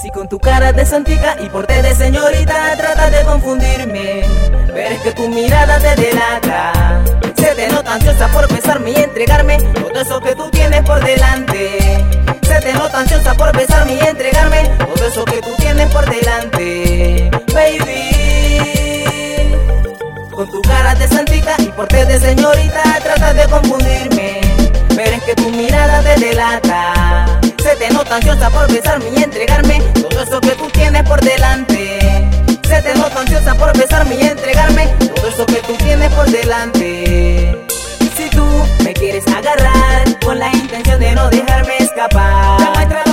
Si con tu cara de santica y porte de señorita tratas de confundirme, pero es que tu mirada te delata. Se te nota ansiosa por besarme y entregarme todo eso que tú tienes por delante. Se te nota ansiosa por besarme y entregarme porte de señorita tratas de confundirme, pero es que tu mirada te delata. Se te nota ansiosa por besarme y entregarme todo eso que tú tienes por delante. Se te nota ansiosa por besarme y entregarme todo eso que tú tienes por delante. Si tú me quieres agarrar con la intención de no dejarme escapar,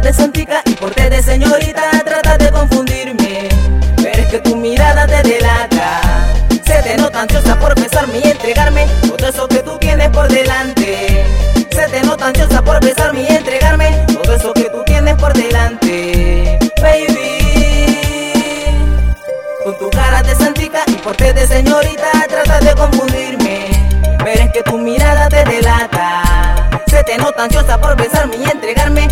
de santica y porte de señorita tratas de confundirme, pero que tu mirada te delata. Se te nota ansiosa por besarme y entregarme todo eso que tú tienes por delante. Se te nota ansiosa por besarme y entregarme todo eso que tú tienes por delante, baby. Con tu cara de santica y porte de señorita tratas de confundirme, pero que tu mirada te delata. Se te nota ansiosa por besarme y entregarme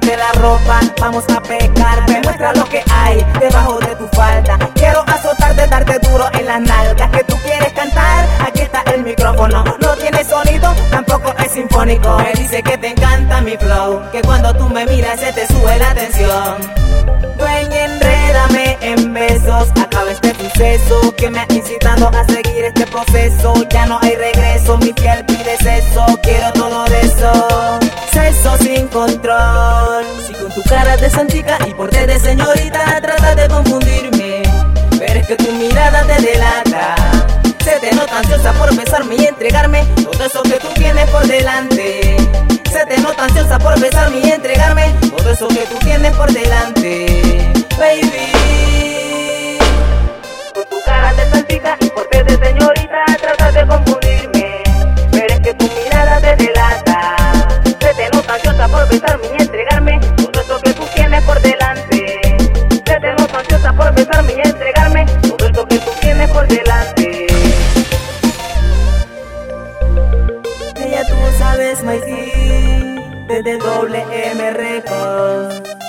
Quítate la ropa, vamos a pecar. Demuestra lo que hay debajo de tu falda. Quiero azotarte, darte duro en las nalgas. Que tú quieres cantar, aquí está el micrófono. No tiene sonido, tampoco es sinfónico. Me dice que te encanta mi flow. Que cuando tú me miras se te sube la tensión. Ven, enrédame en besos. Acaba este suceso que me ha incitado a seguir este proceso. Ya no hay regreso, mi piel pide eso. Quiero todo de eso. Sexo sin control. Cara de santica y porte de señorita tratas de confundirme, pero es que tu mirada te delata. Se te nota ansiosa por besarme y entregarme todo eso que tú tienes por delante. Se te nota ansiosa por besarme y entregarme todo eso que tú tienes por delante, por delante. Ella tú sabes, my desde doble M Records.